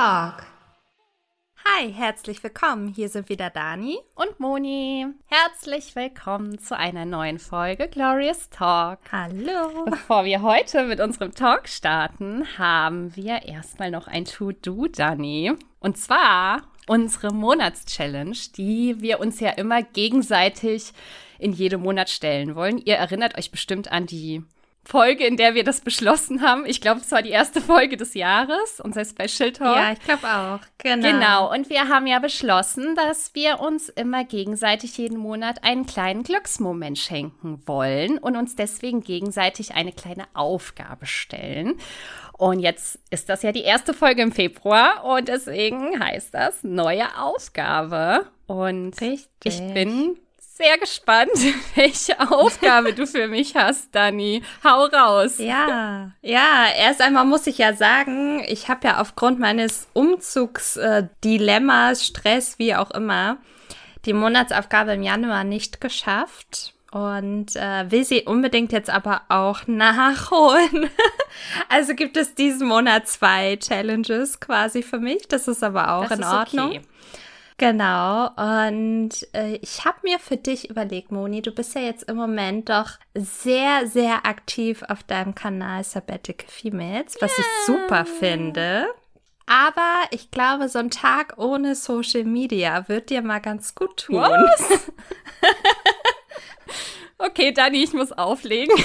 Talk. Hi, herzlich willkommen. Hier sind wieder Dani und Moni. Herzlich willkommen zu einer neuen Folge Glorious Talk. Hallo. Bevor wir heute mit unserem Talk starten, haben wir erstmal noch ein To-Do, Dani. Und zwar unsere Monatschallenge, die wir uns ja immer gegenseitig in jedem Monat stellen wollen. Ihr erinnert euch bestimmt an die Folge, in der wir das beschlossen haben. Ich glaube, es war die erste Folge des Jahres, unser Special Talk. Ja, ich glaube auch. Genau. Genau. Und wir haben ja beschlossen, dass wir uns immer gegenseitig jeden Monat einen kleinen Glücksmoment schenken wollen und uns deswegen gegenseitig eine kleine Aufgabe stellen. Und jetzt ist das ja die erste Folge im Februar und deswegen heißt das neue Aufgabe. Und Richtig. ich bin sehr gespannt, welche Aufgabe du für mich hast, Dani. Hau raus. Ja, ja, erst einmal muss ich ja sagen, ich habe ja aufgrund meines Umzugsdilemmas, äh, Stress, wie auch immer, die Monatsaufgabe im Januar nicht geschafft und äh, will sie unbedingt jetzt aber auch nachholen. also gibt es diesen Monat zwei Challenges quasi für mich. Das ist aber auch das in Ordnung. Okay. Genau, und äh, ich habe mir für dich überlegt, Moni, du bist ja jetzt im Moment doch sehr, sehr aktiv auf deinem Kanal Sabbatical Females, was yeah. ich super finde. Aber ich glaube, so ein Tag ohne Social Media wird dir mal ganz gut tun. Was? okay, Dani, ich muss auflegen.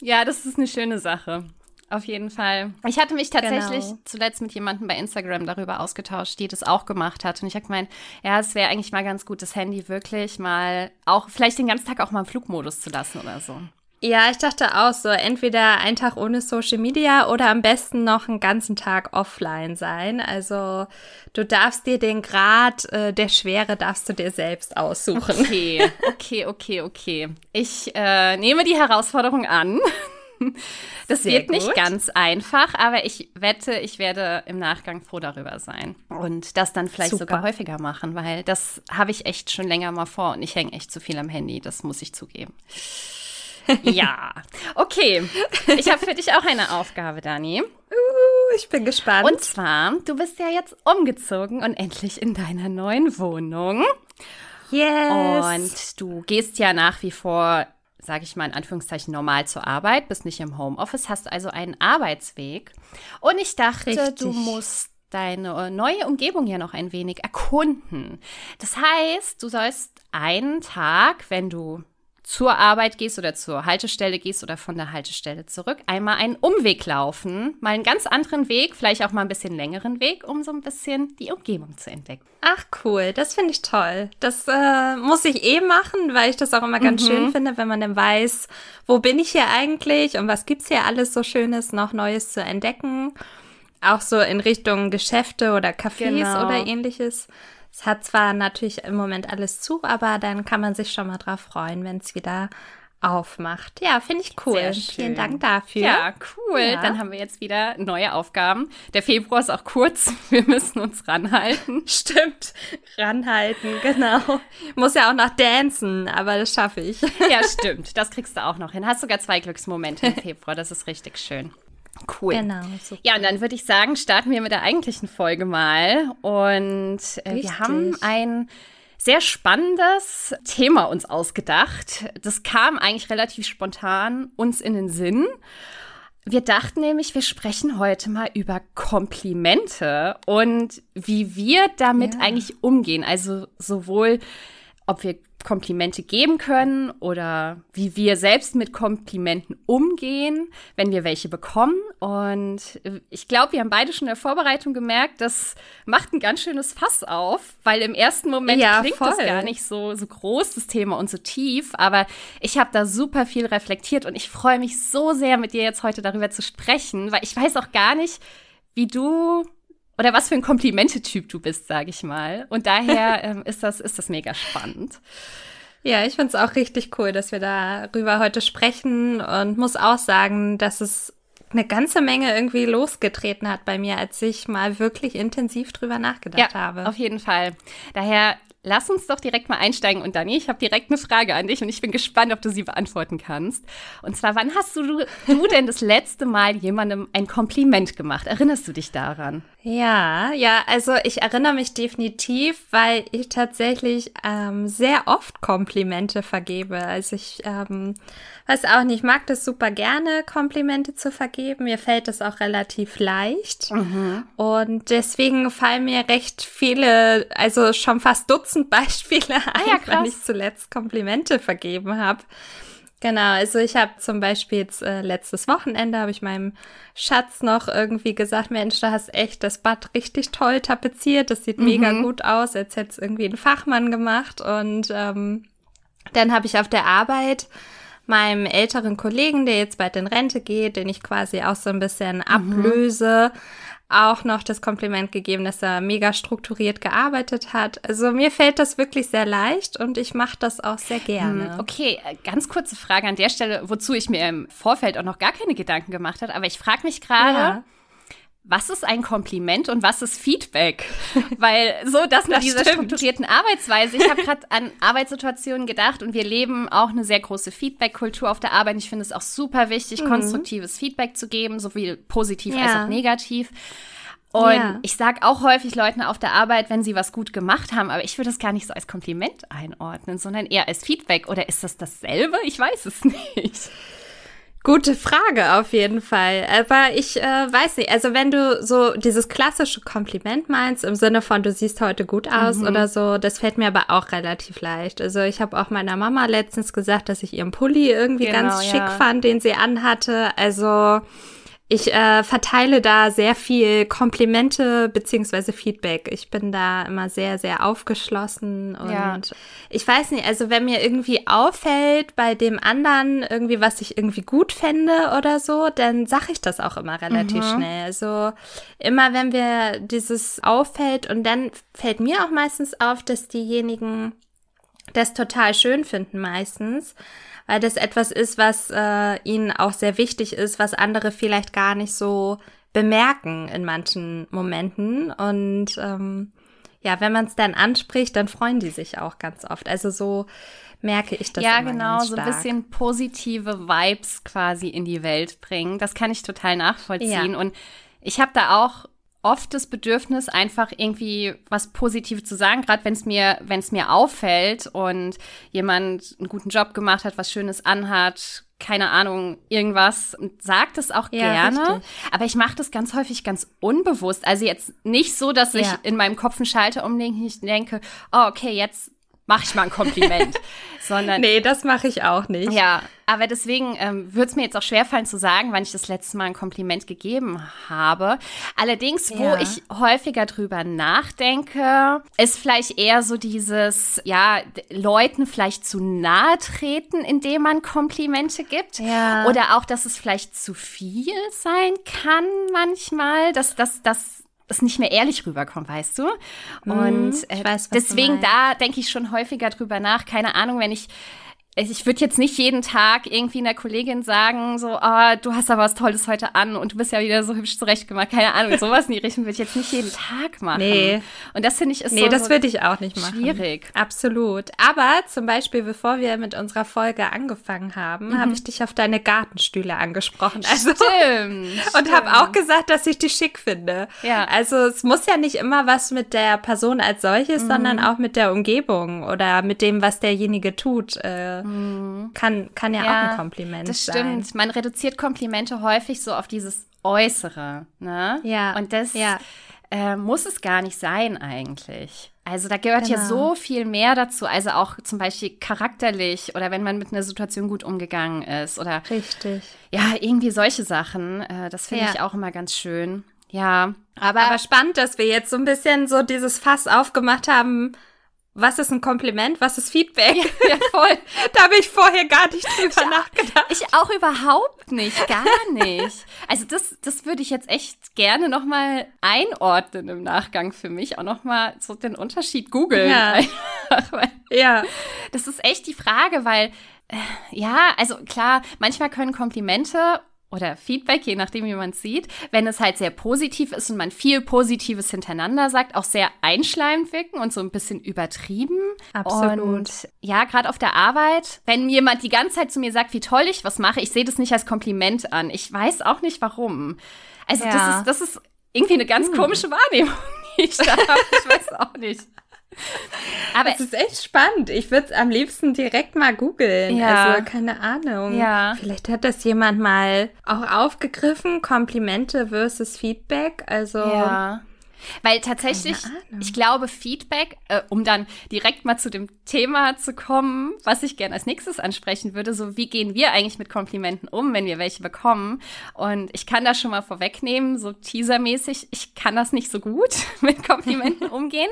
ja, das ist eine schöne Sache. Auf jeden Fall. Ich hatte mich tatsächlich genau. zuletzt mit jemandem bei Instagram darüber ausgetauscht, die das auch gemacht hat. Und ich habe gemeint, ja, es wäre eigentlich mal ganz gut, das Handy wirklich mal auch, vielleicht den ganzen Tag auch mal im Flugmodus zu lassen oder so. Ja, ich dachte auch so, entweder ein Tag ohne Social Media oder am besten noch einen ganzen Tag offline sein. Also du darfst dir den Grad äh, der Schwere darfst du dir selbst aussuchen. Okay, okay, okay, okay. Ich äh, nehme die Herausforderung an. Das Sehr wird gut. nicht ganz einfach, aber ich wette, ich werde im Nachgang froh darüber sein und das dann vielleicht Super. sogar häufiger machen, weil das habe ich echt schon länger mal vor und ich hänge echt zu viel am Handy, das muss ich zugeben. ja, okay. Ich habe für dich auch eine Aufgabe, Dani. Uh, ich bin gespannt. Und zwar, du bist ja jetzt umgezogen und endlich in deiner neuen Wohnung. Yes. Und du gehst ja nach wie vor sage ich mal in Anführungszeichen, normal zur Arbeit, bist nicht im Homeoffice, hast also einen Arbeitsweg. Und ich dachte, Richtig. du musst deine neue Umgebung ja noch ein wenig erkunden. Das heißt, du sollst einen Tag, wenn du zur Arbeit gehst oder zur Haltestelle gehst oder von der Haltestelle zurück, einmal einen Umweg laufen, mal einen ganz anderen Weg, vielleicht auch mal ein bisschen längeren Weg, um so ein bisschen die Umgebung zu entdecken. Ach cool, das finde ich toll. Das äh, muss ich eh machen, weil ich das auch immer ganz mhm. schön finde, wenn man dann weiß, wo bin ich hier eigentlich und was gibt's hier alles so Schönes noch Neues zu entdecken. Auch so in Richtung Geschäfte oder Cafés genau. oder ähnliches. Es hat zwar natürlich im Moment alles zu, aber dann kann man sich schon mal drauf freuen, wenn es wieder aufmacht. Ja, finde ich cool. Vielen Dank dafür. Ja, cool. Ja. Dann haben wir jetzt wieder neue Aufgaben. Der Februar ist auch kurz. Wir müssen uns ranhalten. Stimmt. Ranhalten, genau. Muss ja auch noch dancen, aber das schaffe ich. Ja, stimmt. Das kriegst du auch noch hin. Hast sogar zwei Glücksmomente im Februar. Das ist richtig schön. Cool. Genau. Super. Ja, und dann würde ich sagen, starten wir mit der eigentlichen Folge mal. Und äh, wir haben ein sehr spannendes Thema uns ausgedacht. Das kam eigentlich relativ spontan uns in den Sinn. Wir dachten nämlich, wir sprechen heute mal über Komplimente und wie wir damit ja. eigentlich umgehen. Also sowohl, ob wir Komplimente geben können oder wie wir selbst mit Komplimenten umgehen, wenn wir welche bekommen. Und ich glaube, wir haben beide schon in der Vorbereitung gemerkt, das macht ein ganz schönes Fass auf, weil im ersten Moment ja, klingt voll. das gar nicht so, so groß, das Thema und so tief. Aber ich habe da super viel reflektiert und ich freue mich so sehr, mit dir jetzt heute darüber zu sprechen, weil ich weiß auch gar nicht, wie du oder was für ein Komplimente-Typ du bist, sage ich mal. Und daher ähm, ist, das, ist das mega spannend. Ja, ich finde es auch richtig cool, dass wir darüber heute sprechen und muss auch sagen, dass es eine ganze Menge irgendwie losgetreten hat bei mir, als ich mal wirklich intensiv drüber nachgedacht ja, habe. Auf jeden Fall. Daher lass uns doch direkt mal einsteigen. Und Dani, ich habe direkt eine Frage an dich und ich bin gespannt, ob du sie beantworten kannst. Und zwar, wann hast du, du denn das letzte Mal jemandem ein Kompliment gemacht? Erinnerst du dich daran? Ja, ja, also ich erinnere mich definitiv, weil ich tatsächlich ähm, sehr oft Komplimente vergebe. Also ich ähm, weiß auch nicht, ich mag das super gerne, Komplimente zu vergeben. Mir fällt das auch relativ leicht. Mhm. Und deswegen fallen mir recht viele, also schon fast Dutzend Beispiele ein, ah, ja, wann ich zuletzt Komplimente vergeben habe. Genau, also ich habe zum Beispiel jetzt äh, letztes Wochenende habe ich meinem Schatz noch irgendwie gesagt, Mensch, du hast echt das Bad richtig toll tapeziert, das sieht mhm. mega gut aus, als hätte es irgendwie ein Fachmann gemacht. Und ähm, dann habe ich auf der Arbeit meinem älteren Kollegen, der jetzt bald in Rente geht, den ich quasi auch so ein bisschen mhm. ablöse, auch noch das Kompliment gegeben, dass er mega strukturiert gearbeitet hat. Also mir fällt das wirklich sehr leicht und ich mache das auch sehr gerne. Hm, okay, äh, ganz kurze Frage an der Stelle, wozu ich mir im Vorfeld auch noch gar keine Gedanken gemacht habe, aber ich frage mich gerade, ja was ist ein Kompliment und was ist Feedback? Weil so das mit das dieser stimmt. strukturierten Arbeitsweise, ich habe gerade an Arbeitssituationen gedacht und wir leben auch eine sehr große Feedback-Kultur auf der Arbeit. Ich finde es auch super wichtig, mhm. konstruktives Feedback zu geben, sowohl positiv ja. als auch negativ. Und ja. ich sage auch häufig Leuten auf der Arbeit, wenn sie was gut gemacht haben, aber ich würde das gar nicht so als Kompliment einordnen, sondern eher als Feedback. Oder ist das dasselbe? Ich weiß es nicht. Gute Frage auf jeden Fall. Aber ich äh, weiß nicht, also wenn du so dieses klassische Kompliment meinst, im Sinne von du siehst heute gut aus mhm. oder so, das fällt mir aber auch relativ leicht. Also ich habe auch meiner Mama letztens gesagt, dass ich ihren Pulli irgendwie genau, ganz schick ja. fand, den sie anhatte. Also ich äh, verteile da sehr viel Komplimente beziehungsweise Feedback. Ich bin da immer sehr, sehr aufgeschlossen und ja. ich weiß nicht, also wenn mir irgendwie auffällt bei dem anderen irgendwie, was ich irgendwie gut fände oder so, dann sage ich das auch immer relativ mhm. schnell. Also immer wenn wir dieses auffällt und dann fällt mir auch meistens auf, dass diejenigen das total schön finden meistens weil das etwas ist, was äh, ihnen auch sehr wichtig ist, was andere vielleicht gar nicht so bemerken in manchen Momenten. Und ähm, ja, wenn man es dann anspricht, dann freuen die sich auch ganz oft. Also so merke ich das. Ja, genau, so ein bisschen positive Vibes quasi in die Welt bringen. Das kann ich total nachvollziehen. Ja. Und ich habe da auch oft das Bedürfnis, einfach irgendwie was Positives zu sagen, gerade wenn es mir, wenn es mir auffällt und jemand einen guten Job gemacht hat, was Schönes anhat, keine Ahnung, irgendwas, sagt es auch ja, gerne. Richtig. Aber ich mache das ganz häufig ganz unbewusst. Also jetzt nicht so, dass ja. ich in meinem Kopf einen Schalter umlege und ich denke, oh, okay, jetzt mache ich mal ein Kompliment. sondern. Nee, das mache ich auch nicht. Ja, aber deswegen ähm, würde es mir jetzt auch schwerfallen zu sagen, wann ich das letzte Mal ein Kompliment gegeben habe. Allerdings, wo ja. ich häufiger drüber nachdenke, ist vielleicht eher so dieses, ja, Leuten vielleicht zu nahe treten, indem man Komplimente gibt. Ja. Oder auch, dass es vielleicht zu viel sein kann manchmal, dass das, das es nicht mehr ehrlich rüberkommt, weißt du? Und äh, weiß, deswegen da denke ich schon häufiger drüber nach. Keine Ahnung, wenn ich ich würde jetzt nicht jeden Tag irgendwie einer Kollegin sagen, so, oh, du hast aber was Tolles heute an und du bist ja wieder so hübsch zurechtgemacht. Keine Ahnung, sowas in die Richtung würde ich jetzt nicht jeden Tag machen. Nee. Und das finde ich ist nee, so, das würde ich auch nicht machen. Schwierig. Absolut. Aber zum Beispiel, bevor wir mit unserer Folge angefangen haben, mhm. habe ich dich auf deine Gartenstühle angesprochen. Also, stimmt. und habe auch gesagt, dass ich die schick finde. Ja. Also es muss ja nicht immer was mit der Person als solches, mhm. sondern auch mit der Umgebung oder mit dem, was derjenige tut. Äh, Mhm. Kann, kann ja, ja, auch ein Kompliment das sein. Das stimmt. Man reduziert Komplimente häufig so auf dieses Äußere. Ne? Ja. Und das ja. Äh, muss es gar nicht sein eigentlich. Also da gehört genau. ja so viel mehr dazu. Also auch zum Beispiel charakterlich oder wenn man mit einer Situation gut umgegangen ist oder richtig. Ja, irgendwie solche Sachen. Äh, das finde ja. ich auch immer ganz schön. Ja, aber, aber spannend, dass wir jetzt so ein bisschen so dieses Fass aufgemacht haben was ist ein Kompliment, was ist Feedback? Ja, voll. da habe ich vorher gar nicht drüber nachgedacht. Ich auch überhaupt nicht, gar nicht. Also das, das würde ich jetzt echt gerne nochmal einordnen im Nachgang für mich, auch nochmal so den Unterschied googeln. Ja. ja. Das ist echt die Frage, weil, äh, ja, also klar, manchmal können Komplimente oder Feedback, je nachdem, wie man es sieht, wenn es halt sehr positiv ist und man viel Positives hintereinander sagt, auch sehr einschleimend wirken und so ein bisschen übertrieben. Absolut. Und ja, gerade auf der Arbeit, wenn jemand die ganze Zeit zu mir sagt, wie toll ich was mache, ich sehe das nicht als Kompliment an. Ich weiß auch nicht warum. Also ja. das ist, das ist irgendwie eine ganz hm. komische Wahrnehmung, die ich da habe. Ich weiß auch nicht. Aber es ist echt spannend. Ich würde es am liebsten direkt mal googeln. Ja. Also keine Ahnung. Ja. Vielleicht hat das jemand mal auch aufgegriffen. Komplimente versus Feedback. Also ja. Weil tatsächlich, ich glaube, Feedback, äh, um dann direkt mal zu dem Thema zu kommen, was ich gerne als nächstes ansprechen würde, so wie gehen wir eigentlich mit Komplimenten um, wenn wir welche bekommen? Und ich kann das schon mal vorwegnehmen, so teasermäßig, ich kann das nicht so gut mit Komplimenten umgehen.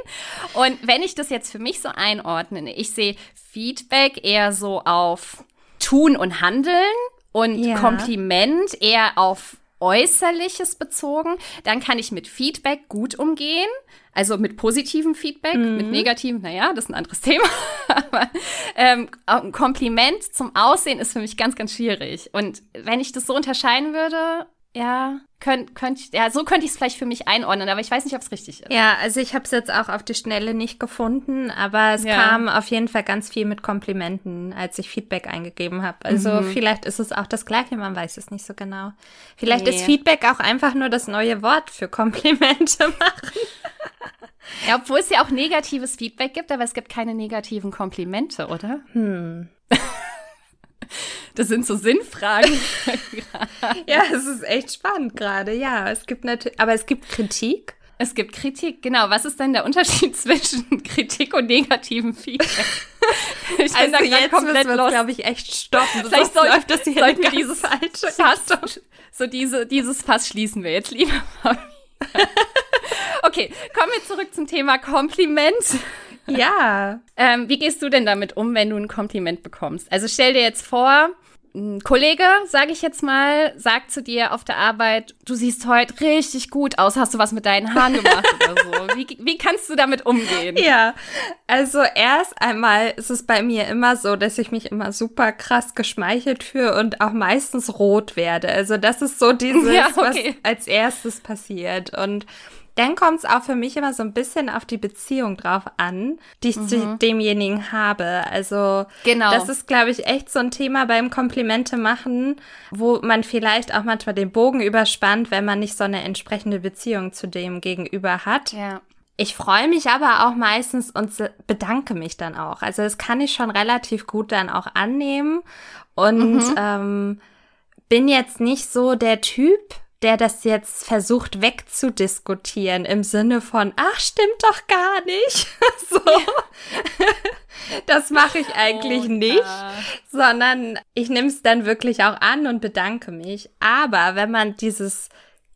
Und wenn ich das jetzt für mich so einordne, ich sehe Feedback eher so auf Tun und Handeln und ja. Kompliment eher auf Äußerliches bezogen, dann kann ich mit Feedback gut umgehen. Also mit positivem Feedback, mhm. mit negativem, naja, das ist ein anderes Thema. Aber ähm, ein Kompliment zum Aussehen ist für mich ganz, ganz schwierig. Und wenn ich das so unterscheiden würde, ja, könnt, könnt, ja, so könnte ich es vielleicht für mich einordnen, aber ich weiß nicht, ob es richtig ist. Ja, also ich habe es jetzt auch auf die Schnelle nicht gefunden, aber es ja. kam auf jeden Fall ganz viel mit Komplimenten, als ich Feedback eingegeben habe. Also mhm. vielleicht ist es auch das Gleiche, man weiß es nicht so genau. Vielleicht nee. ist Feedback auch einfach nur das neue Wort für Komplimente machen. ja, obwohl es ja auch negatives Feedback gibt, aber es gibt keine negativen Komplimente, oder? Hm. Das sind so Sinnfragen. ja, es ist echt spannend gerade. Ja, es gibt natürlich, aber es gibt Kritik. Es gibt Kritik, genau. Was ist denn der Unterschied zwischen Kritik und negativem Feedback? Ich also bin da jetzt komplett wir glaube ich, echt stoppen. Vielleicht soll, läuft das hier sollten wir dieses Fass, so diese, dieses Fass schließen wir jetzt lieber mal. okay, kommen wir zurück zum Thema Kompliment. Ja. ähm, wie gehst du denn damit um, wenn du ein Kompliment bekommst? Also stell dir jetzt vor, ein Kollege, sage ich jetzt mal, sagt zu dir auf der Arbeit, du siehst heute richtig gut aus, hast du was mit deinen Haaren gemacht oder so. Wie, wie kannst du damit umgehen? Ja, also erst einmal ist es bei mir immer so, dass ich mich immer super krass geschmeichelt fühle und auch meistens rot werde. Also das ist so dieses, ja, okay. was als erstes passiert. Und dann kommt es auch für mich immer so ein bisschen auf die Beziehung drauf an, die ich mhm. zu demjenigen habe. Also genau. das ist, glaube ich, echt so ein Thema beim Komplimente machen, wo man vielleicht auch manchmal den Bogen überspannt, wenn man nicht so eine entsprechende Beziehung zu dem gegenüber hat. Ja. Ich freue mich aber auch meistens und bedanke mich dann auch. Also das kann ich schon relativ gut dann auch annehmen und mhm. ähm, bin jetzt nicht so der Typ, der das jetzt versucht wegzudiskutieren im Sinne von, ach, stimmt doch gar nicht. so. das mache ich eigentlich oh, nicht, sondern ich nehme es dann wirklich auch an und bedanke mich. Aber wenn man dieses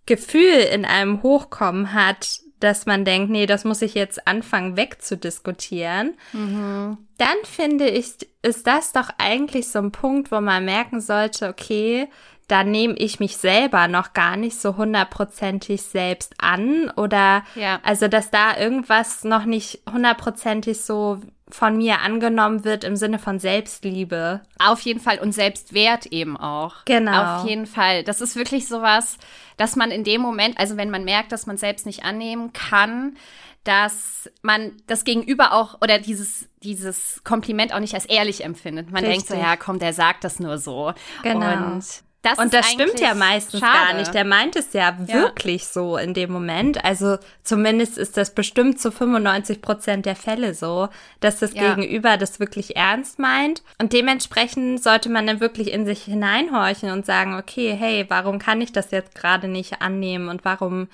Gefühl in einem Hochkommen hat, dass man denkt, nee, das muss ich jetzt anfangen wegzudiskutieren, mhm. dann finde ich, ist das doch eigentlich so ein Punkt, wo man merken sollte, okay, da nehme ich mich selber noch gar nicht so hundertprozentig selbst an oder ja. also, dass da irgendwas noch nicht hundertprozentig so von mir angenommen wird im Sinne von Selbstliebe. Auf jeden Fall und Selbstwert eben auch. Genau. Auf jeden Fall. Das ist wirklich sowas, dass man in dem Moment, also wenn man merkt, dass man selbst nicht annehmen kann, dass man das Gegenüber auch oder dieses, dieses Kompliment auch nicht als ehrlich empfindet. Man Richtig. denkt so, ja, komm, der sagt das nur so. Genau. Und das und das stimmt ja meistens schade. gar nicht. Der meint es ja, ja, wirklich so in dem Moment. Also zumindest ist das bestimmt zu 95 Prozent der Fälle so, dass das ja. Gegenüber das wirklich ernst meint. Und dementsprechend sollte man dann wirklich in sich hineinhorchen und sagen, okay, hey, warum kann ich das jetzt gerade nicht annehmen und warum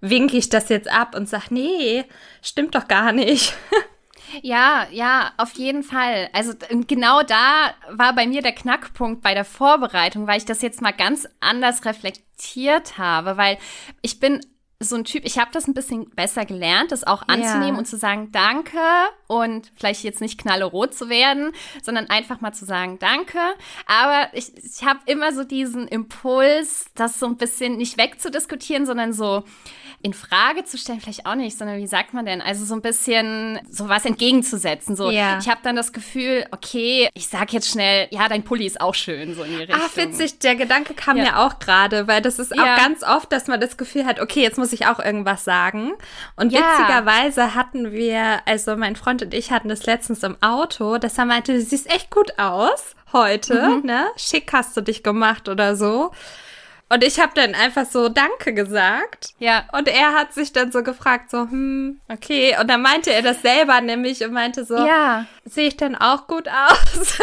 winke ich das jetzt ab und sag, nee, stimmt doch gar nicht. Ja, ja, auf jeden Fall. Also genau da war bei mir der Knackpunkt bei der Vorbereitung, weil ich das jetzt mal ganz anders reflektiert habe, weil ich bin so ein Typ, ich habe das ein bisschen besser gelernt, das auch anzunehmen ja. und zu sagen, danke und vielleicht jetzt nicht knallerot zu werden, sondern einfach mal zu sagen, danke. Aber ich, ich habe immer so diesen Impuls, das so ein bisschen nicht wegzudiskutieren, sondern so, in Frage zu stellen, vielleicht auch nicht, sondern wie sagt man denn? Also so ein bisschen sowas entgegenzusetzen. So, ja. ich habe dann das Gefühl, okay, ich sag jetzt schnell, ja, dein Pulli ist auch schön, so in die Richtung. Ach, witzig, der Gedanke kam ja. mir auch gerade, weil das ist auch ja. ganz oft, dass man das Gefühl hat, okay, jetzt muss ich auch irgendwas sagen. Und witzigerweise hatten wir, also mein Freund und ich hatten das letztens im Auto, dass er meinte, du siehst echt gut aus heute, mhm. ne? Schick hast du dich gemacht oder so. Und ich habe dann einfach so Danke gesagt. Ja. Und er hat sich dann so gefragt, so, hm, okay. Und dann meinte er das selber nämlich und meinte so, ja. sehe ich denn auch gut aus?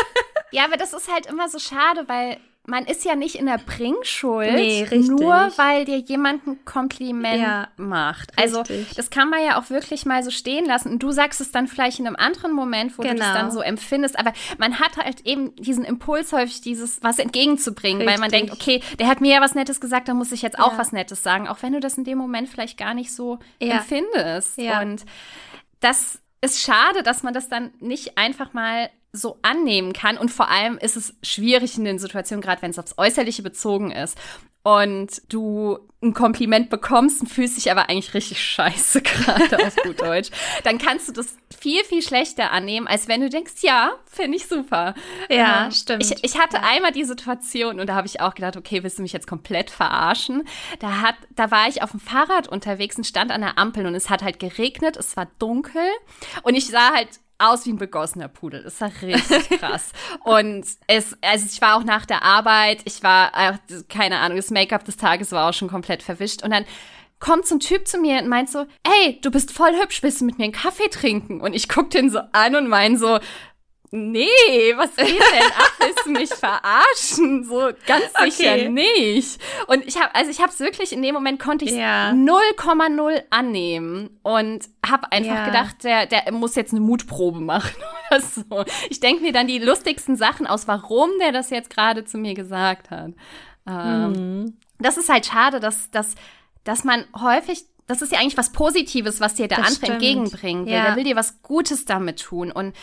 ja, aber das ist halt immer so schade, weil man ist ja nicht in der Bringschuld, nee, nur weil dir jemand ein Kompliment ja, macht. Also richtig. das kann man ja auch wirklich mal so stehen lassen. Und du sagst es dann vielleicht in einem anderen Moment, wo genau. du das dann so empfindest. Aber man hat halt eben diesen Impuls häufig, dieses was entgegenzubringen, richtig. weil man denkt, okay, der hat mir ja was Nettes gesagt, dann muss ich jetzt auch ja. was Nettes sagen, auch wenn du das in dem Moment vielleicht gar nicht so ja. empfindest. Und das ist schade, dass man das dann nicht einfach mal so annehmen kann. Und vor allem ist es schwierig in den Situationen, gerade wenn es aufs Äußerliche bezogen ist. Und du ein Kompliment bekommst und fühlst dich aber eigentlich richtig scheiße, gerade auf gut Deutsch. Dann kannst du das viel, viel schlechter annehmen, als wenn du denkst, ja, finde ich super. Ja, ähm, stimmt. Ich, ich hatte ja. einmal die Situation und da habe ich auch gedacht, okay, willst du mich jetzt komplett verarschen? Da hat, da war ich auf dem Fahrrad unterwegs und stand an der Ampel und es hat halt geregnet, es war dunkel und ich sah halt aus wie ein begossener Pudel. Das war richtig krass. und es, also ich war auch nach der Arbeit, ich war, keine Ahnung, das Make-up des Tages war auch schon komplett verwischt. Und dann kommt so ein Typ zu mir und meint so, ey, du bist voll hübsch, willst du mit mir einen Kaffee trinken? Und ich guck den so an und mein so, nee, was geht denn ab? Willst du mich verarschen? So ganz sicher okay. nicht. Und ich habe, also ich habe es wirklich in dem Moment konnte ich 0,0 annehmen und habe einfach ja. gedacht, der, der muss jetzt eine Mutprobe machen oder so. Ich denke mir dann die lustigsten Sachen aus, warum der das jetzt gerade zu mir gesagt hat. Ähm, mhm. Das ist halt schade, dass, dass, dass man häufig das ist ja eigentlich was Positives, was dir der das andere stimmt. entgegenbringt. Ja. Der will dir was Gutes damit tun. Und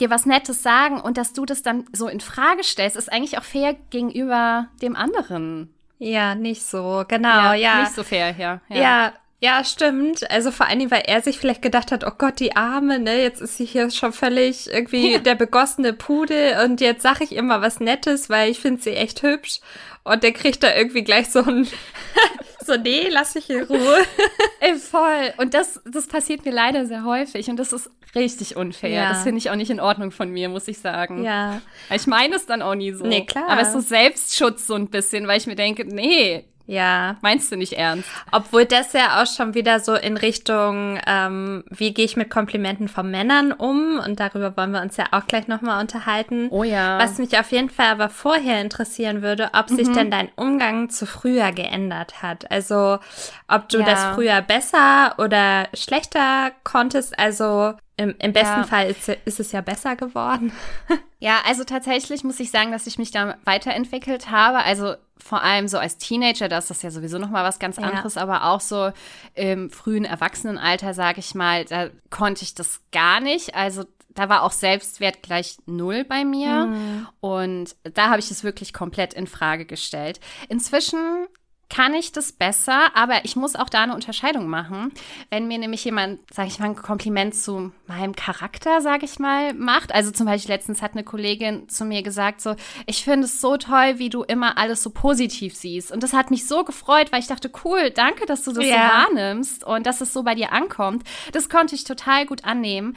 dir was Nettes sagen und dass du das dann so in Frage stellst, ist eigentlich auch fair gegenüber dem anderen. Ja, nicht so, genau, ja. ja. Nicht so fair, ja. Ja, ja, ja stimmt. Also vor allen Dingen, weil er sich vielleicht gedacht hat, oh Gott, die Arme, ne, jetzt ist sie hier schon völlig irgendwie ja. der begossene Pudel und jetzt sag ich immer was Nettes, weil ich finde sie echt hübsch. Und der kriegt da irgendwie gleich so ein, so, nee, lass mich in Ruhe. Ey, voll. Und das, das passiert mir leider sehr häufig. Und das ist richtig unfair. Ja. Das finde ich auch nicht in Ordnung von mir, muss ich sagen. Ja. Ich meine es dann auch nie so. Nee, klar. Aber es ist so Selbstschutz so ein bisschen, weil ich mir denke, nee, ja. Meinst du nicht ernst? Obwohl das ja auch schon wieder so in Richtung, ähm, wie gehe ich mit Komplimenten von Männern um? Und darüber wollen wir uns ja auch gleich nochmal unterhalten. Oh ja. Was mich auf jeden Fall aber vorher interessieren würde, ob mhm. sich denn dein Umgang zu früher geändert hat. Also, ob du ja. das früher besser oder schlechter konntest. Also, im, im besten ja. Fall ist, ist es ja besser geworden. ja, also tatsächlich muss ich sagen, dass ich mich da weiterentwickelt habe. Also vor allem so als Teenager, da ist das ja sowieso noch mal was ganz anderes, ja. aber auch so im frühen Erwachsenenalter, sage ich mal, da konnte ich das gar nicht. Also da war auch Selbstwert gleich null bei mir mhm. und da habe ich es wirklich komplett in Frage gestellt. Inzwischen kann ich das besser, aber ich muss auch da eine Unterscheidung machen. Wenn mir nämlich jemand, sage ich mal, ein Kompliment zu meinem Charakter, sage ich mal, macht. Also zum Beispiel letztens hat eine Kollegin zu mir gesagt, so, ich finde es so toll, wie du immer alles so positiv siehst. Und das hat mich so gefreut, weil ich dachte, cool, danke, dass du das ja. so wahrnimmst und dass es so bei dir ankommt. Das konnte ich total gut annehmen.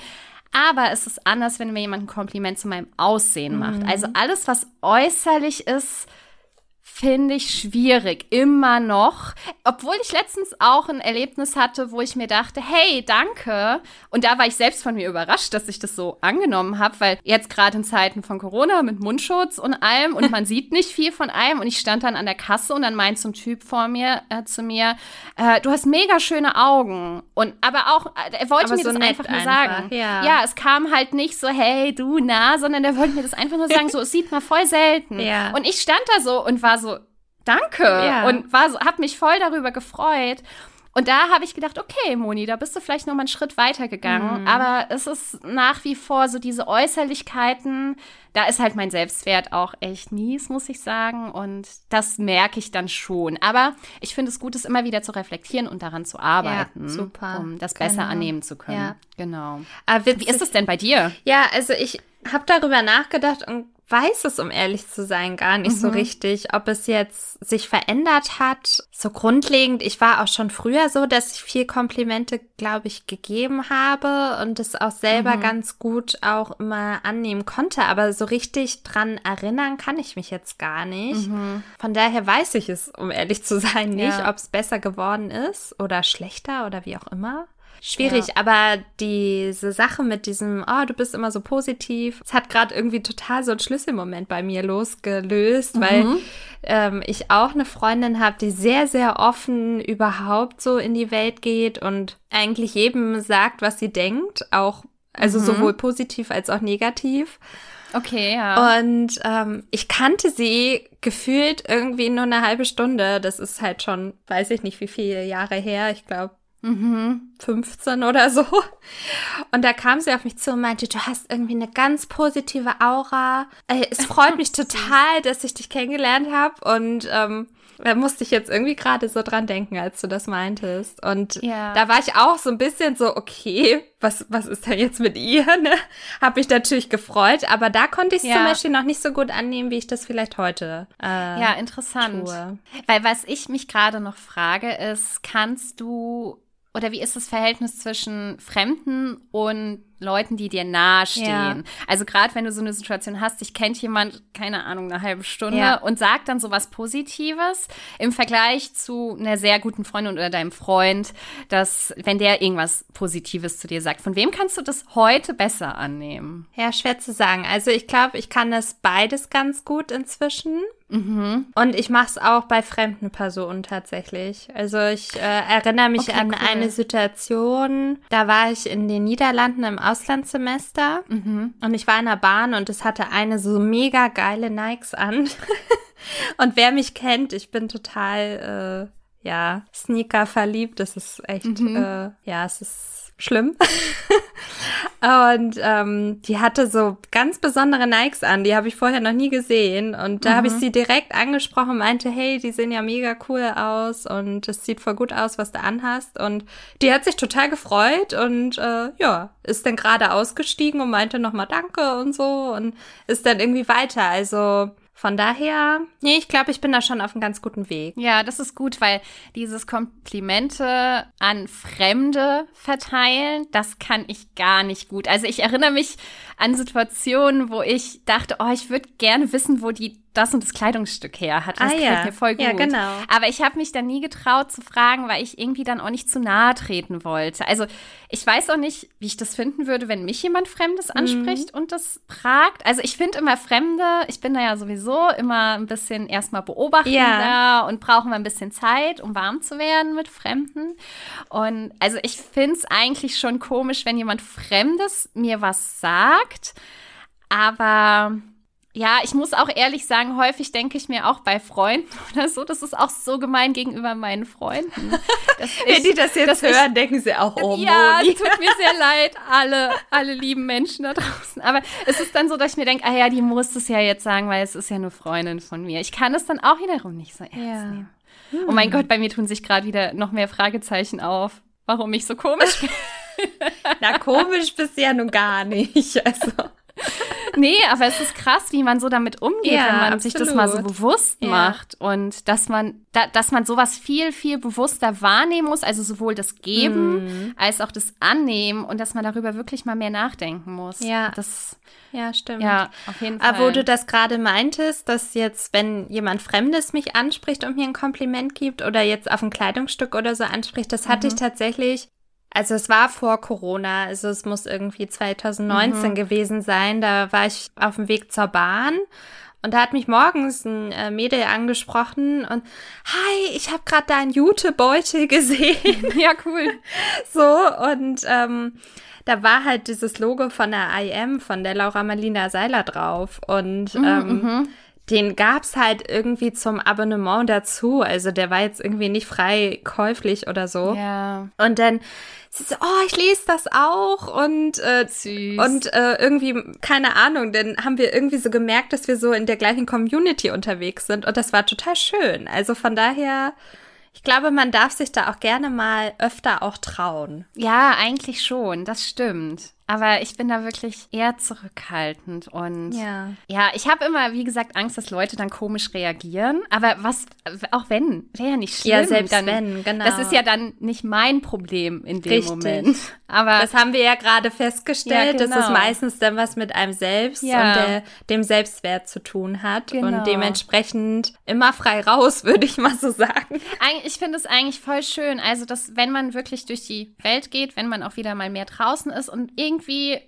Aber es ist anders, wenn mir jemand ein Kompliment zu meinem Aussehen macht. Mhm. Also alles, was äußerlich ist, finde ich schwierig, immer noch. Obwohl ich letztens auch ein Erlebnis hatte, wo ich mir dachte, hey, danke. Und da war ich selbst von mir überrascht, dass ich das so angenommen habe, weil jetzt gerade in Zeiten von Corona mit Mundschutz und allem und man sieht nicht viel von allem. Und ich stand dann an der Kasse und dann meint so ein Typ vor mir äh, zu mir, äh, du hast mega schöne Augen. Und aber auch, äh, er wollte aber mir so das einfach nur sagen. Ja. ja, es kam halt nicht so, hey, du, na, sondern er wollte mir das einfach nur sagen, so, es sieht man voll selten. Ja. Und ich stand da so und war so, danke. Ja. Und war so, hab mich voll darüber gefreut. Und da habe ich gedacht, okay, Moni, da bist du vielleicht noch mal einen Schritt weiter gegangen. Mhm. Aber es ist nach wie vor so diese Äußerlichkeiten, da ist halt mein Selbstwert auch echt mies, muss ich sagen. Und das merke ich dann schon. Aber ich finde es gut, es immer wieder zu reflektieren und daran zu arbeiten, ja, super. um das besser genau. annehmen zu können. Ja. Genau. Aber Wie ist es denn bei dir? Ja, also ich habe darüber nachgedacht und weiß es, um ehrlich zu sein, gar nicht mhm. so richtig, ob es jetzt sich verändert hat. So grundlegend, ich war auch schon früher so, dass ich viel Komplimente, glaube ich, gegeben habe und es auch selber mhm. ganz gut auch immer annehmen konnte. Aber so richtig dran erinnern kann ich mich jetzt gar nicht. Mhm. Von daher weiß ich es, um ehrlich zu sein, nicht, ja. ob es besser geworden ist oder schlechter oder wie auch immer. Schwierig, ja. aber diese Sache mit diesem, oh, du bist immer so positiv, es hat gerade irgendwie total so einen Schlüsselmoment bei mir losgelöst, mhm. weil ähm, ich auch eine Freundin habe, die sehr, sehr offen überhaupt so in die Welt geht und eigentlich jedem sagt, was sie denkt, auch, also mhm. sowohl positiv als auch negativ. Okay, ja. Und ähm, ich kannte sie gefühlt irgendwie nur eine halbe Stunde. Das ist halt schon, weiß ich nicht, wie viele Jahre her. Ich glaube, Mhm. 15 oder so. Und da kam sie auf mich zu und meinte, du hast irgendwie eine ganz positive Aura. Es freut mich total, dass ich dich kennengelernt habe. Und ähm, da musste ich jetzt irgendwie gerade so dran denken, als du das meintest. Und ja. da war ich auch so ein bisschen so, okay, was, was ist denn jetzt mit ihr? Ne? Habe ich natürlich gefreut, aber da konnte ich es ja. zum Beispiel noch nicht so gut annehmen, wie ich das vielleicht heute. Äh, ja, interessant. Tue. Weil was ich mich gerade noch frage, ist, kannst du oder wie ist das Verhältnis zwischen Fremden und Leuten, die dir nahestehen? Ja. Also gerade wenn du so eine Situation hast, dich kennt jemand, keine Ahnung, eine halbe Stunde ja. und sagt dann so was Positives im Vergleich zu einer sehr guten Freundin oder deinem Freund, dass wenn der irgendwas Positives zu dir sagt, von wem kannst du das heute besser annehmen? Ja, schwer zu sagen. Also ich glaube, ich kann das beides ganz gut inzwischen. Mhm. Und ich mache es auch bei fremden Personen tatsächlich. Also ich äh, erinnere mich okay, an cool. eine Situation, da war ich in den Niederlanden im Auslandssemester mhm. und ich war in der Bahn und es hatte eine so mega geile Nikes an. und wer mich kennt, ich bin total, äh, ja, Sneaker verliebt. Das ist echt, mhm. äh, ja, es ist schlimm. und ähm, die hatte so ganz besondere Nikes an, die habe ich vorher noch nie gesehen. Und da mhm. habe ich sie direkt angesprochen und meinte, hey, die sehen ja mega cool aus und es sieht voll gut aus, was du anhast. Und die hat sich total gefreut und äh, ja, ist dann gerade ausgestiegen und meinte nochmal Danke und so und ist dann irgendwie weiter. Also von daher, nee, ich glaube, ich bin da schon auf einem ganz guten Weg. Ja, das ist gut, weil dieses Komplimente an Fremde verteilen, das kann ich gar nicht gut. Also ich erinnere mich an Situationen, wo ich dachte, oh, ich würde gerne wissen, wo die das und das Kleidungsstück her hat. Das ah, ja. mir voll gut. Ja, genau. Aber ich habe mich dann nie getraut zu fragen, weil ich irgendwie dann auch nicht zu nahe treten wollte. Also ich weiß auch nicht, wie ich das finden würde, wenn mich jemand Fremdes mhm. anspricht mhm. und das fragt. Also ich finde immer Fremde, ich bin da ja sowieso immer ein bisschen erstmal beobachtender ja. und brauche mal ein bisschen Zeit, um warm zu werden mit Fremden. Und also ich finde es eigentlich schon komisch, wenn jemand Fremdes mir was sagt. Aber ja, ich muss auch ehrlich sagen, häufig denke ich mir auch bei Freunden oder so, das ist auch so gemein gegenüber meinen Freunden. Wenn die das jetzt hören, ich, denken sie auch, oh Ja, es tut mir sehr leid, alle, alle lieben Menschen da draußen. Aber es ist dann so, dass ich mir denke, ah ja, die muss es ja jetzt sagen, weil es ist ja eine Freundin von mir. Ich kann es dann auch wiederum nicht so ernst ja. nehmen. Hm. Oh mein Gott, bei mir tun sich gerade wieder noch mehr Fragezeichen auf, warum ich so komisch bin. Na, komisch bist du ja nun gar nicht. Also nee, aber es ist krass, wie man so damit umgeht, ja, wenn man absolut. sich das mal so bewusst ja. macht und dass man, da, dass man sowas viel, viel bewusster wahrnehmen muss, also sowohl das Geben mm. als auch das Annehmen und dass man darüber wirklich mal mehr nachdenken muss. Ja, das, ja, stimmt. Ja, auf jeden Fall. Aber wo du das gerade meintest, dass jetzt, wenn jemand Fremdes mich anspricht und mir ein Kompliment gibt oder jetzt auf ein Kleidungsstück oder so anspricht, das hatte mhm. ich tatsächlich also es war vor Corona, also es muss irgendwie 2019 mhm. gewesen sein. Da war ich auf dem Weg zur Bahn und da hat mich morgens ein äh, Mädel angesprochen und Hi, ich habe gerade deinen Jutebeutel gesehen. ja, cool. so und ähm, da war halt dieses Logo von der IM, von der Laura Marlina Seiler drauf und mhm, ähm, mhm den gab's halt irgendwie zum Abonnement dazu. Also der war jetzt irgendwie nicht frei käuflich oder so. Ja. Und dann sie so, oh, ich lese das auch und äh, Süß. und äh, irgendwie keine Ahnung, dann haben wir irgendwie so gemerkt, dass wir so in der gleichen Community unterwegs sind und das war total schön. Also von daher ich glaube, man darf sich da auch gerne mal öfter auch trauen. Ja, eigentlich schon, das stimmt. Aber ich bin da wirklich eher zurückhaltend und ja, ja ich habe immer, wie gesagt, Angst, dass Leute dann komisch reagieren. Aber was, auch wenn, wäre ja nicht schlimm. Ja, selbst dann, wenn, genau. Das ist ja dann nicht mein Problem in dem Richtig. Moment. Aber das haben wir ja gerade festgestellt, Ja, genau. dass es meistens dann was mit einem selbst Ja. und der, dem Selbstwert zu tun hat Genau. und dementsprechend immer frei raus, würde ich mal so sagen. Ich finde es eigentlich voll schön. Also, dass wenn man wirklich durch die Welt geht, wenn man auch wieder mal mehr draußen ist und irgendwie,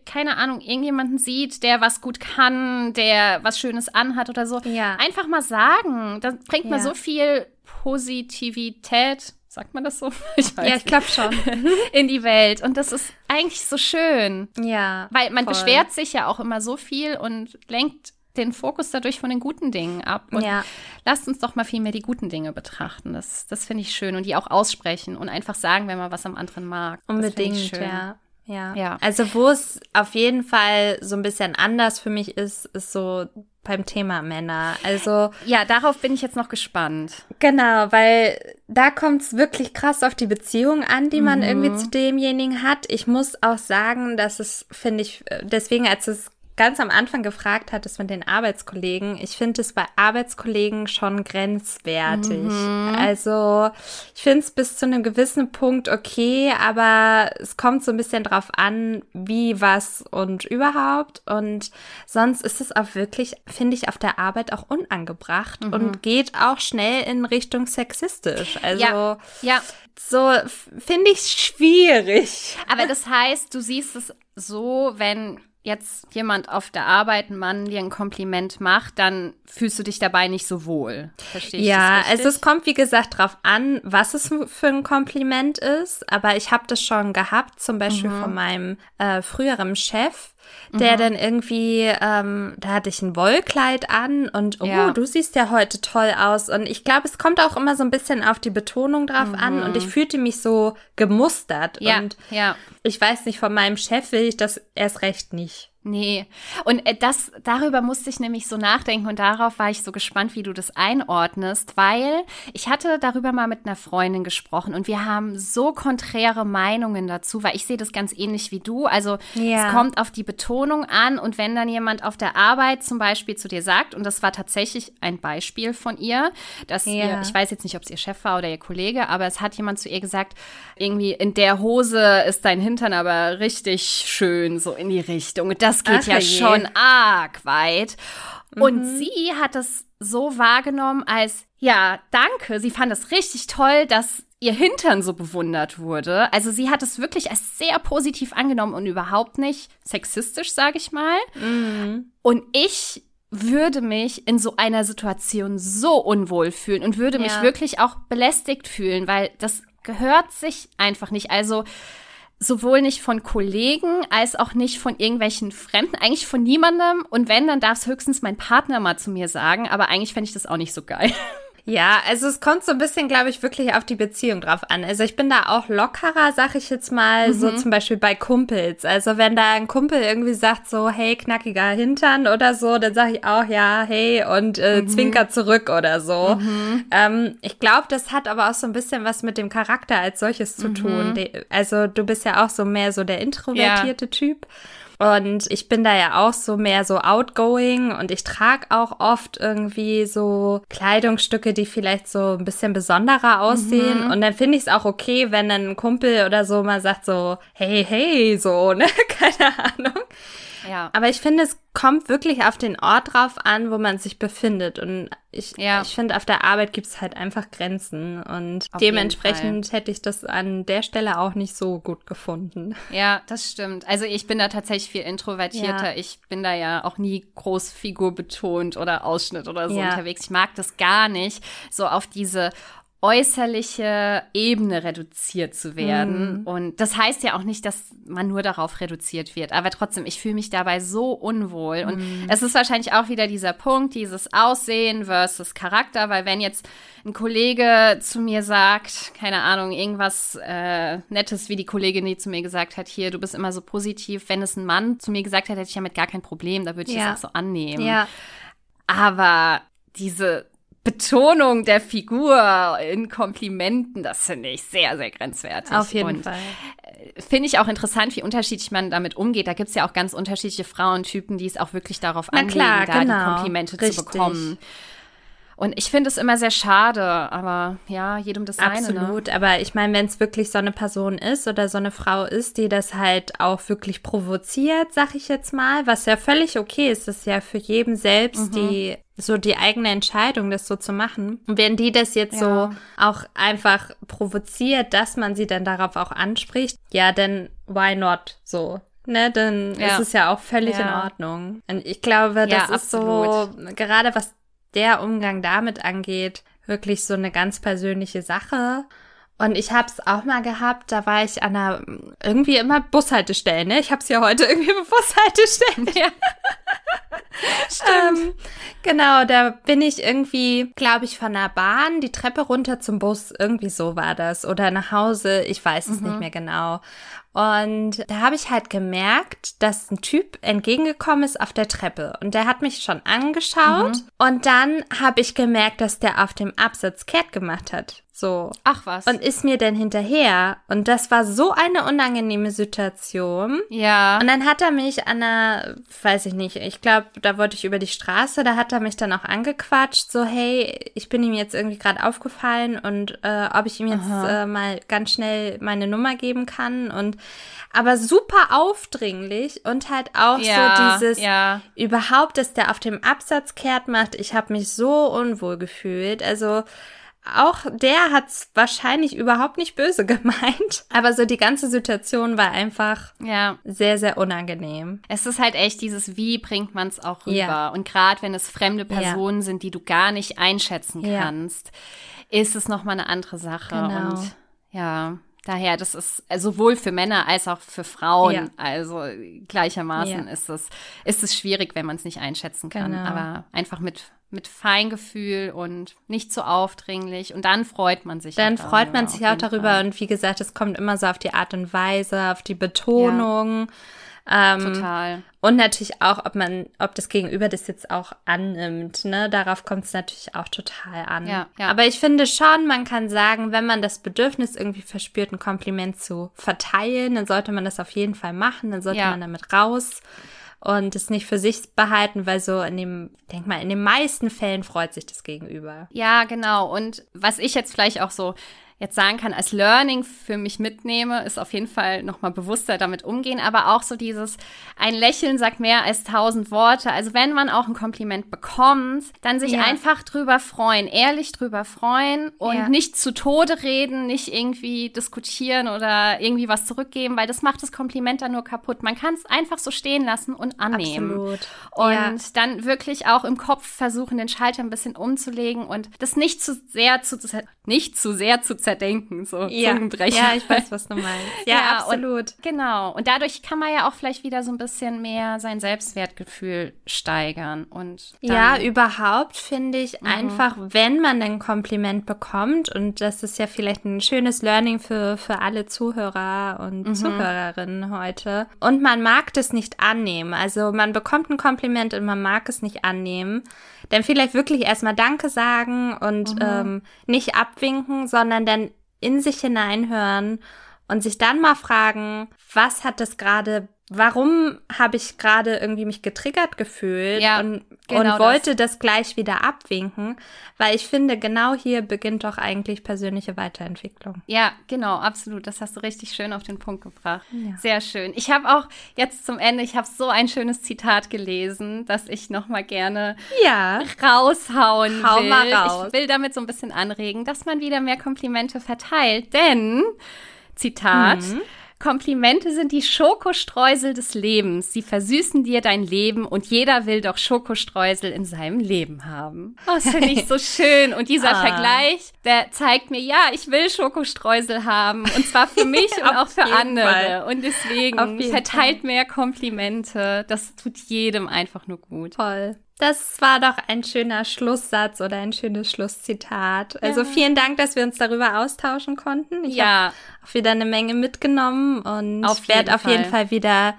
keine Ahnung, irgendjemanden sieht, der was gut kann, der was Schönes anhat oder so, Ja. einfach mal sagen. Das bringt mir Ja. so viel Positivität. Sagt man das so? Ich weiß Ja, ich glaube schon. in die Welt. Und das ist eigentlich so schön. ja. Weil man voll. beschwert sich ja auch immer so viel und lenkt den Fokus dadurch von den guten Dingen ab. Und Ja. lasst uns doch mal viel mehr die guten Dinge betrachten. Das, das finde ich schön. Und die auch aussprechen und einfach sagen, wenn man was am anderen mag. Unbedingt, ja. Ja. Ja. Also wo es auf jeden Fall so ein bisschen anders für mich ist, ist so beim Thema Männer. Also Ja, darauf bin ich jetzt noch gespannt. genau, weil da kommt es wirklich krass auf die Beziehung an, die man irgendwie zu demjenigen hat. Ich muss auch sagen, dass es, finde ich, äh, deswegen, als es ganz am Anfang gefragt hattest mit den Arbeitskollegen, ich finde es bei Arbeitskollegen schon grenzwertig. Also ich finde es bis zu einem gewissen Punkt okay, aber es kommt so ein bisschen drauf an, wie, was und überhaupt. Und sonst ist es auch wirklich, finde ich, auf der Arbeit auch unangebracht und geht auch schnell in Richtung sexistisch. Also Ja. Ja, so finde ich schwierig. aber das heißt, du siehst es so, wenn jetzt jemand auf der Arbeit, ein Mann dir ein Kompliment macht, dann fühlst du dich dabei nicht so wohl. Verstehe ich Ja, das also es kommt wie gesagt drauf an, was es für ein Kompliment ist. Aber ich habe das schon gehabt, zum Beispiel Mhm. von meinem äh, früheren Chef, der dann irgendwie, ähm, da hatte ich ein Wollkleid an und oh, Ja. du siehst ja heute toll aus. Und ich glaube, es kommt auch immer so ein bisschen auf die Betonung drauf an. Und ich fühlte mich so gemustert. Mhm. ja, Und ja. ich weiß nicht, von meinem Chef will ich das erst recht nicht. Nee. Und äh, das, darüber musste ich nämlich so nachdenken und darauf war ich so gespannt, wie du das einordnest, weil ich hatte darüber mal mit einer Freundin gesprochen und wir haben so konträre Meinungen dazu, weil ich sehe das ganz ähnlich wie du. Also Ja. es kommt auf die Betonung an und wenn dann jemand auf der Arbeit zum Beispiel zu dir sagt, und das war tatsächlich ein Beispiel von ihr, dass Ja. ihr, ich weiß jetzt nicht, ob es ihr Chef war oder ihr Kollege, aber es hat jemand zu ihr gesagt, irgendwie in der Hose ist dein Hintern aber richtig schön, so in die Richtung. Und das geht Ach, ja herrje. schon arg weit. Und Mhm. sie hat es so wahrgenommen als, ja, danke, sie fand es richtig toll, dass ihr Hintern so bewundert wurde. Also sie hat es wirklich als sehr positiv angenommen und überhaupt nicht sexistisch, sage ich mal. Und ich würde mich in so einer Situation so unwohl fühlen und würde mich Ja. wirklich auch belästigt fühlen, weil das gehört sich einfach nicht. Also sowohl nicht von Kollegen als auch nicht von irgendwelchen Fremden, eigentlich von niemandem. Und wenn, dann darf es höchstens mein Partner mal zu mir sagen, aber eigentlich fände ich das auch nicht so geil. Ja, also es kommt so ein bisschen, glaube ich, wirklich auf die Beziehung drauf an. Also ich bin da auch lockerer, sag ich jetzt mal, so zum Beispiel bei Kumpels. Also wenn da ein Kumpel irgendwie sagt so, hey, knackiger Hintern oder so, dann sage ich auch, ja, hey und äh, zwinker zurück oder so. Ähm, ich glaube, das hat aber auch so ein bisschen was mit dem Charakter als solches zu tun. De also du bist ja auch so mehr so der introvertierte Typ. Und ich bin da ja auch so mehr so outgoing und ich trage auch oft irgendwie so Kleidungsstücke, die vielleicht so ein bisschen besonderer aussehen. Und dann finde ich es auch okay, wenn dann ein Kumpel oder so mal sagt so, hey, hey, so, ne? Keine Ahnung. Ja. Aber ich finde, es kommt wirklich auf den Ort drauf an, wo man sich befindet. Und ich, Ja. ich finde, auf der Arbeit gibt es halt einfach Grenzen. Und Auf dementsprechend hätte ich das an der Stelle auch nicht so gut gefunden. Ja, das stimmt. Also ich bin da tatsächlich viel introvertierter. Ja. Ich bin da ja auch nie groß Figur betont oder Ausschnitt oder so Ja. unterwegs. Ich mag das gar nicht, so auf diese äußerliche Ebene reduziert zu werden. Mhm. Und das heißt ja auch nicht, dass man nur darauf reduziert wird. Aber trotzdem, ich fühle mich dabei so unwohl. Und mhm. es ist wahrscheinlich auch wieder dieser Punkt, dieses Aussehen versus Charakter, weil wenn jetzt ein Kollege zu mir sagt, keine Ahnung, irgendwas äh, Nettes, wie die Kollegin, die zu mir gesagt hat, hier, du bist immer so positiv. Wenn es ein Mann zu mir gesagt hat, hätte ich damit gar kein Problem. Da würde ich ja. das auch so annehmen. Ja. Aber diese Betonung der Figur in Komplimenten, das finde ich sehr, sehr grenzwertig. Auf jeden Und Fall. Äh, finde ich auch interessant, wie unterschiedlich man damit umgeht. Da gibt es ja auch ganz unterschiedliche Frauentypen, die es auch wirklich darauf Na anlegen, klar, da genau. die Komplimente Richtig. zu bekommen. Und ich finde es immer sehr schade, aber ja, jedem das seine. Ne? Absolut, ne? aber ich meine, wenn es wirklich so eine Person ist oder so eine Frau ist, die das halt auch wirklich provoziert, sag ich jetzt mal, was ja völlig okay ist, das ist ja für jeden selbst mhm. die so die eigene Entscheidung, das so zu machen. Und wenn die das jetzt ja. so auch einfach provoziert, dass man sie dann darauf auch anspricht, ja, dann why not so? Ne, dann ja. ist es ja auch völlig ja. in Ordnung. Und ich glaube, das ist so, gerade was der Umgang damit angeht, wirklich so eine ganz persönliche Sache. Und ich habe es auch mal gehabt, da war ich an einer irgendwie immer Bushaltestelle, ne? Ich habe es ja heute irgendwie mit Bushaltestellen. Ja. Stimmt. Ähm, genau, da bin ich irgendwie, glaube ich, von der Bahn die Treppe runter zum Bus. Irgendwie so war das. Oder nach Hause, ich weiß es mhm. nicht mehr genau. Und da habe ich halt gemerkt, dass ein Typ entgegengekommen ist auf der Treppe. Und der hat mich schon angeschaut. Mhm. Und dann habe ich gemerkt, dass der auf dem Absatz kehrt gemacht hat. So. Ach was. Und ist mir dann hinterher. Und das war so eine unangenehme Situation. Ja. Und dann hat er mich an einer, weiß ich nicht, ich glaube, da wollte ich über die Straße, da hat er mich dann auch angequatscht, so, hey, ich bin ihm jetzt irgendwie gerade aufgefallen und äh, ob ich ihm jetzt äh, mal ganz schnell meine Nummer geben kann. Und aber super aufdringlich und halt auch ja, so dieses ja. überhaupt, dass der auf dem Absatz kehrt macht. Ich habe mich so unwohl gefühlt. Also auch der hat's wahrscheinlich überhaupt nicht böse gemeint. Aber so die ganze Situation war einfach ja. sehr, sehr unangenehm. Es ist halt echt dieses, wie bringt man es auch rüber? Ja. Und gerade wenn es fremde Personen ja. sind, die du gar nicht einschätzen kannst, ist es nochmal eine andere Sache. Genau. Und ja. Daher, das ist sowohl für Männer als auch für Frauen, ja. also gleichermaßen ja. ist es, ist es schwierig, wenn man es nicht einschätzen kann. Genau. Aber einfach mit mit Feingefühl und nicht zu aufdringlich. Und dann freut man sich. Dann freut man sich auch darüber. Fall. Und wie gesagt, es kommt immer so auf die Art und Weise, auf die Betonung. Ja. Ähm, Total. Und natürlich auch, ob man, ob das Gegenüber das jetzt auch annimmt. Ne? Darauf kommt es natürlich auch total an. Ja, ja. Aber ich finde schon, man kann sagen, wenn man das Bedürfnis irgendwie verspürt, ein Kompliment zu verteilen, dann sollte man das auf jeden Fall machen. Dann sollte ja. man damit raus und es nicht für sich behalten, weil so in dem, denk mal, in den meisten Fällen freut sich das Gegenüber. Ja, genau. Und was ich jetzt vielleicht auch so jetzt sagen kann, als Learning für mich mitnehme, ist auf jeden Fall nochmal bewusster damit umgehen, aber auch so dieses, ein Lächeln sagt mehr als tausend Worte. Also wenn man auch ein Kompliment bekommt, dann sich ja. einfach drüber freuen, ehrlich drüber freuen und ja. nicht zu Tode reden, nicht irgendwie diskutieren oder irgendwie was zurückgeben, weil das macht das Kompliment dann nur kaputt. Man kann es einfach so stehen lassen und annehmen. Absolut. Und ja. dann wirklich auch im Kopf versuchen, den Schalter ein bisschen umzulegen und das nicht zu sehr zu, nicht zu sehr zu zerdenken, so ja. Zungenbrecher. Ja, ich weiß, was du meinst. Ja, ja absolut. Und, genau. Und dadurch kann man ja auch vielleicht wieder so ein bisschen mehr sein Selbstwertgefühl steigern. Und ja, überhaupt finde ich mhm. einfach, wenn man ein Kompliment bekommt, und das ist ja vielleicht ein schönes Learning für, für alle Zuhörer und mhm. Zuhörerinnen heute, und man mag das nicht annehmen. Also man bekommt ein Kompliment und man mag es nicht annehmen dann vielleicht wirklich erstmal Danke sagen und mhm. ähm, nicht abwinken, sondern dann in sich hineinhören und sich dann mal fragen, was hat das gerade warum habe ich gerade irgendwie mich getriggert gefühlt ja, und, genau und wollte das. das. gleich wieder abwinken, weil ich finde, genau hier beginnt doch eigentlich persönliche Weiterentwicklung. Ja, genau, absolut. Das hast du richtig schön auf den Punkt gebracht. Ja. Sehr schön. Ich habe auch jetzt zum Ende, ich habe so ein schönes Zitat gelesen, dass ich noch mal gerne ja. raushauen Hau will. Mal raus. Ich will damit so ein bisschen anregen, dass man wieder mehr Komplimente verteilt, denn Zitat. Mhm. Komplimente sind die Schokostreusel des Lebens. Sie versüßen dir dein Leben und jeder will doch Schokostreusel in seinem Leben haben. Oh, das finde ich so schön. Und dieser ah. Vergleich, der zeigt mir, ja, ich will Schokostreusel haben. Und zwar für mich und auch für andere. Fall. Und deswegen verteilt Fall. mehr Komplimente. Das tut jedem einfach nur gut. Toll. Das war doch ein schöner Schlusssatz oder ein schönes Schlusszitat. Also vielen Dank, dass wir uns darüber austauschen konnten. Ich ja. habe auch wieder eine Menge mitgenommen und werde auf jeden Fall wieder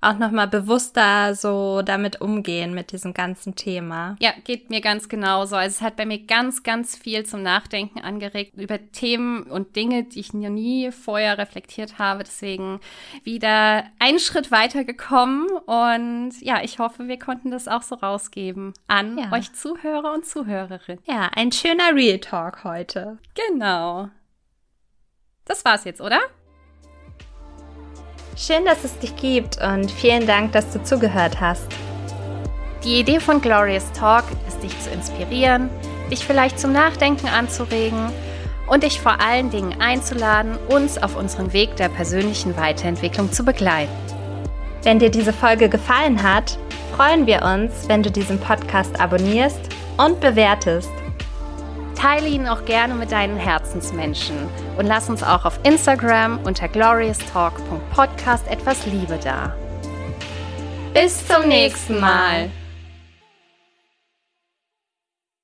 auch nochmal bewusster so damit umgehen mit diesem ganzen Thema. Ja, geht mir ganz genauso. Also es hat bei mir ganz, ganz viel zum Nachdenken angeregt über Themen und Dinge, die ich noch nie vorher reflektiert habe. Deswegen wieder einen Schritt weiter gekommen und ja, ich hoffe, wir konnten das auch so rausgeben an ja. euch Zuhörer und Zuhörerinnen. Ja, ein schöner Real Talk heute. Genau. Das war's jetzt, oder? Schön, dass es dich gibt und vielen Dank, dass du zugehört hast. Die Idee von Glorious Talk ist, dich zu inspirieren, dich vielleicht zum Nachdenken anzuregen und dich vor allen Dingen einzuladen, uns auf unserem Weg der persönlichen Weiterentwicklung zu begleiten. Wenn dir diese Folge gefallen hat, freuen wir uns, wenn du diesen Podcast abonnierst und bewertest. Teile ihn auch gerne mit deinen Herzensmenschen und lass uns auch auf Instagram unter glorioustalk.podcast etwas Liebe da. Bis zum nächsten Mal.